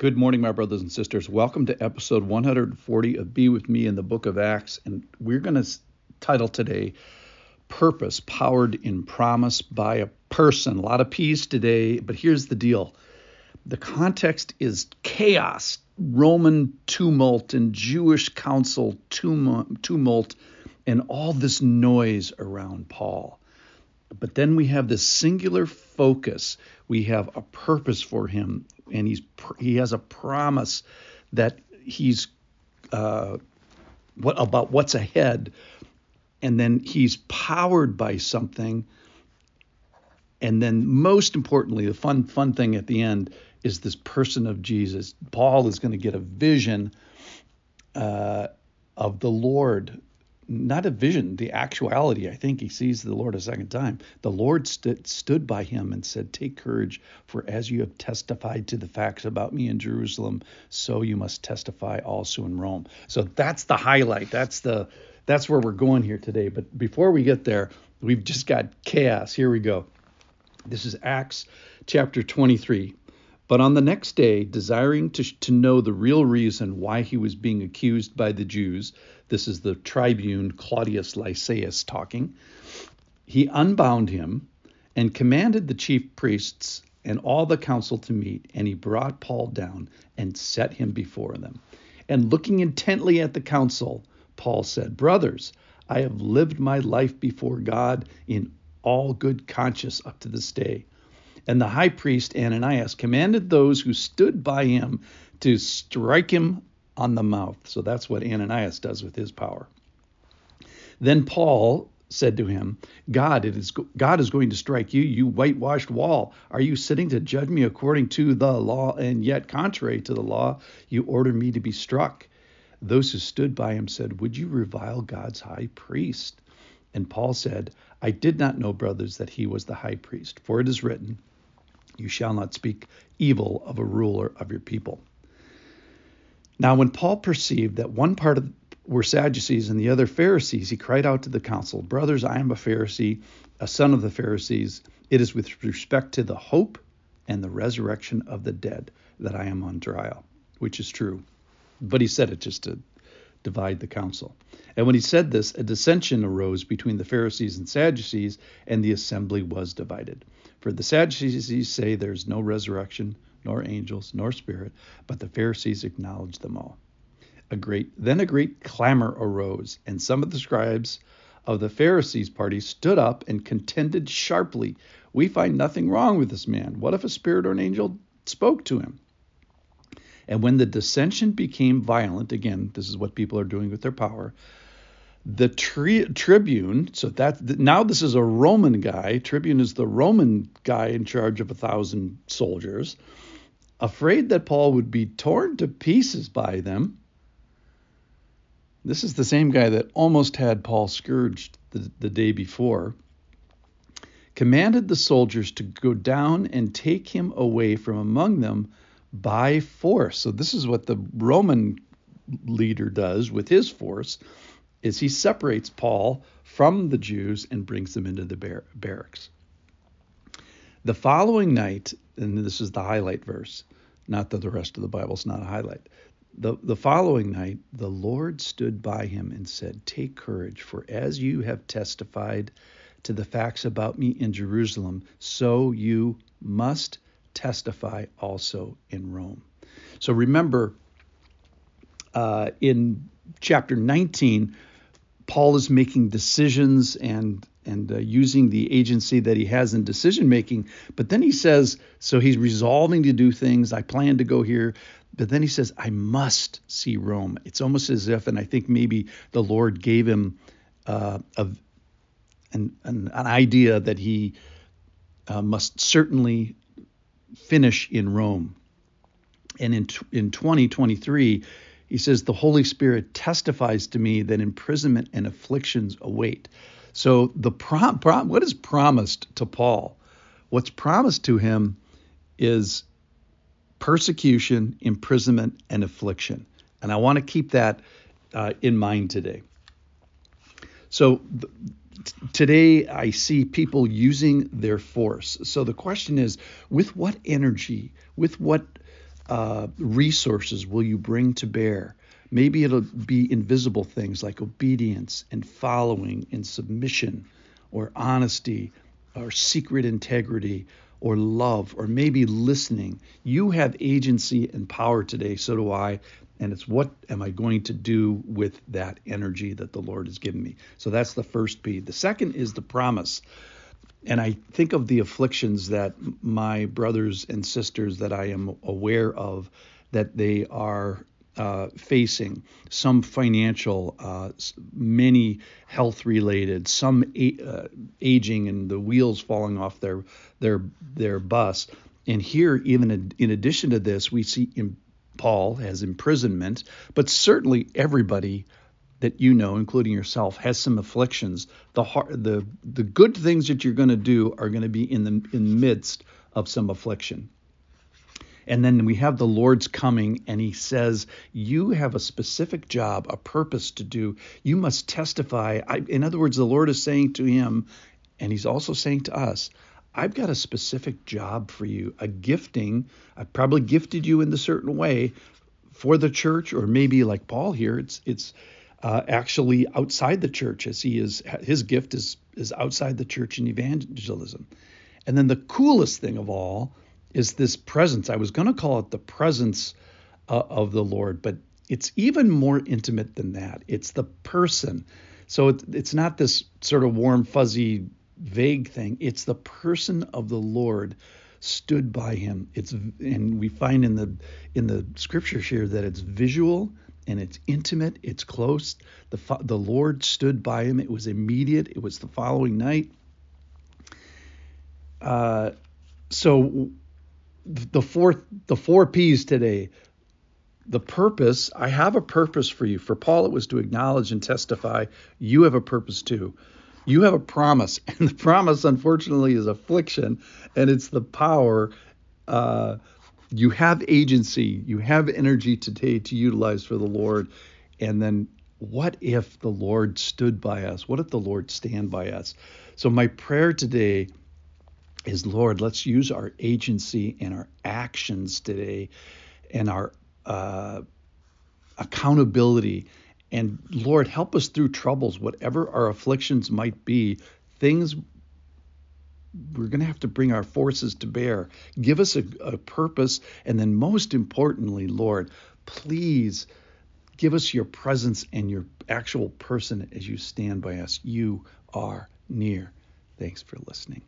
Good morning, my brothers and sisters. Welcome to episode 140 of Be With Me in the book of Acts. And we're going to title today Purpose Powered in Promise by a Person. A lot of P's today, but here's the deal the context is chaos, Roman tumult, and Jewish council tumult, and all this noise around Paul. But then we have this singular focus. We have a purpose for him, and he's he has a promise that he's uh, what about what's ahead, and then he's powered by something. And then, most importantly, the fun fun thing at the end is this person of Jesus. Paul is going to get a vision uh, of the Lord not a vision, the actuality. I think he sees the Lord a second time. The Lord st- stood by him and said, Take courage, for as you have testified to the facts about me in Jerusalem, so you must testify also in Rome. So that's the highlight. That's the that's where we're going here today. But before we get there, we've just got chaos. Here we go. This is Acts chapter 23. But on the next day, desiring to, to know the real reason why he was being accused by the Jews, this is the tribune Claudius Lysias talking, he unbound him and commanded the chief priests and all the council to meet, and he brought Paul down and set him before them. And looking intently at the council, Paul said, Brothers, I have lived my life before God in all good conscience up to this day. And the high priest Ananias commanded those who stood by him to strike him on the mouth. So that's what Ananias does with his power. Then Paul said to him, God, it is God is going to strike you, you whitewashed wall. Are you sitting to judge me according to the law, and yet contrary to the law, you order me to be struck? Those who stood by him said, Would you revile God's high priest? And Paul said, I did not know, brothers, that he was the high priest, for it is written, you shall not speak evil of a ruler of your people. Now, when Paul perceived that one part of were Sadducees and the other Pharisees, he cried out to the council, Brothers, I am a Pharisee, a son of the Pharisees. It is with respect to the hope and the resurrection of the dead that I am on trial, which is true. But he said it just to divide the council. And when he said this, a dissension arose between the Pharisees and Sadducees, and the assembly was divided. For the Sadducees say there's no resurrection, nor angels, nor spirit, but the Pharisees acknowledge them all. A great then a great clamor arose, and some of the scribes of the Pharisees' party stood up and contended sharply. We find nothing wrong with this man. What if a spirit or an angel spoke to him? And when the dissension became violent, again, this is what people are doing with their power, the tri- tribune so that now this is a roman guy. Tribune is the roman guy in charge of a thousand soldiers afraid that paul would be torn to pieces by them. This is the same guy that almost had paul scourged the, the day before. Commanded the soldiers to go down and take him away from among them by force. So this is what the roman leader does with his force is he separates Paul from the Jews and brings them into the bar- barracks. The following night, and this is the highlight verse, not that the rest of the Bible is not a highlight. The, the following night, the Lord stood by him and said, Take courage, for as you have testified to the facts about me in Jerusalem, so you must testify also in Rome. So remember, uh, in chapter 19, Paul is making decisions and and uh, using the agency that he has in decision making. But then he says, so he's resolving to do things. I plan to go here. But then he says, I must see Rome. It's almost as if, and I think maybe the Lord gave him uh, a, an, an, an, idea that he uh, must certainly finish in Rome. And in, in 2023, he says, The Holy Spirit testifies to me that imprisonment and afflictions await. So, the prom, prom, what is promised to Paul? What's promised to him is persecution, imprisonment, and affliction. And I want to keep that uh, in mind today. So, th- today I see people using their force. So, the question is with what energy, with what uh, resources will you bring to bear? Maybe it'll be invisible things like obedience and following and submission or honesty or secret integrity or love or maybe listening. You have agency and power today, so do I. And it's what am I going to do with that energy that the Lord has given me? So that's the first P. The second is the promise. And I think of the afflictions that my brothers and sisters that I am aware of that they are uh, facing, some financial, uh, many health related, some a- uh, aging and the wheels falling off their their their bus. And here, even in addition to this, we see Paul has imprisonment, but certainly everybody that you know, including yourself, has some afflictions. The hard, the the good things that you're going to do are going to be in the in the midst of some affliction. And then we have the Lord's coming, and He says, "You have a specific job, a purpose to do. You must testify." I, in other words, the Lord is saying to him, and He's also saying to us, I've got a specific job for you, a gifting. I've probably gifted you in a certain way for the church, or maybe like Paul here, it's it's uh, actually outside the church, as he is his gift is is outside the church in evangelism. And then the coolest thing of all is this presence. I was going to call it the presence uh, of the Lord, but it's even more intimate than that. It's the person. So it, it's not this sort of warm, fuzzy, vague thing. It's the person of the Lord stood by him. It's and we find in the in the scriptures here that it's visual and it's intimate, it's close. The the Lord stood by him. It was immediate. It was the following night. Uh, so the fourth the four P's today. The purpose, I have a purpose for you. For Paul, it was to acknowledge and testify. You have a purpose too. You have a promise, and the promise, unfortunately, is affliction, and it's the power. Uh, you have agency, you have energy today to utilize for the Lord, and then what if the Lord stood by us? What if the Lord stand by us? So my prayer today is, Lord, let's use our agency and our actions today, and our uh, accountability and Lord, help us through troubles, whatever our afflictions might be, things we're going to have to bring our forces to bear. Give us a, a, purpose. And then, most importantly, Lord, please give us your presence and your actual person as you stand by us. You are near. Thanks for listening.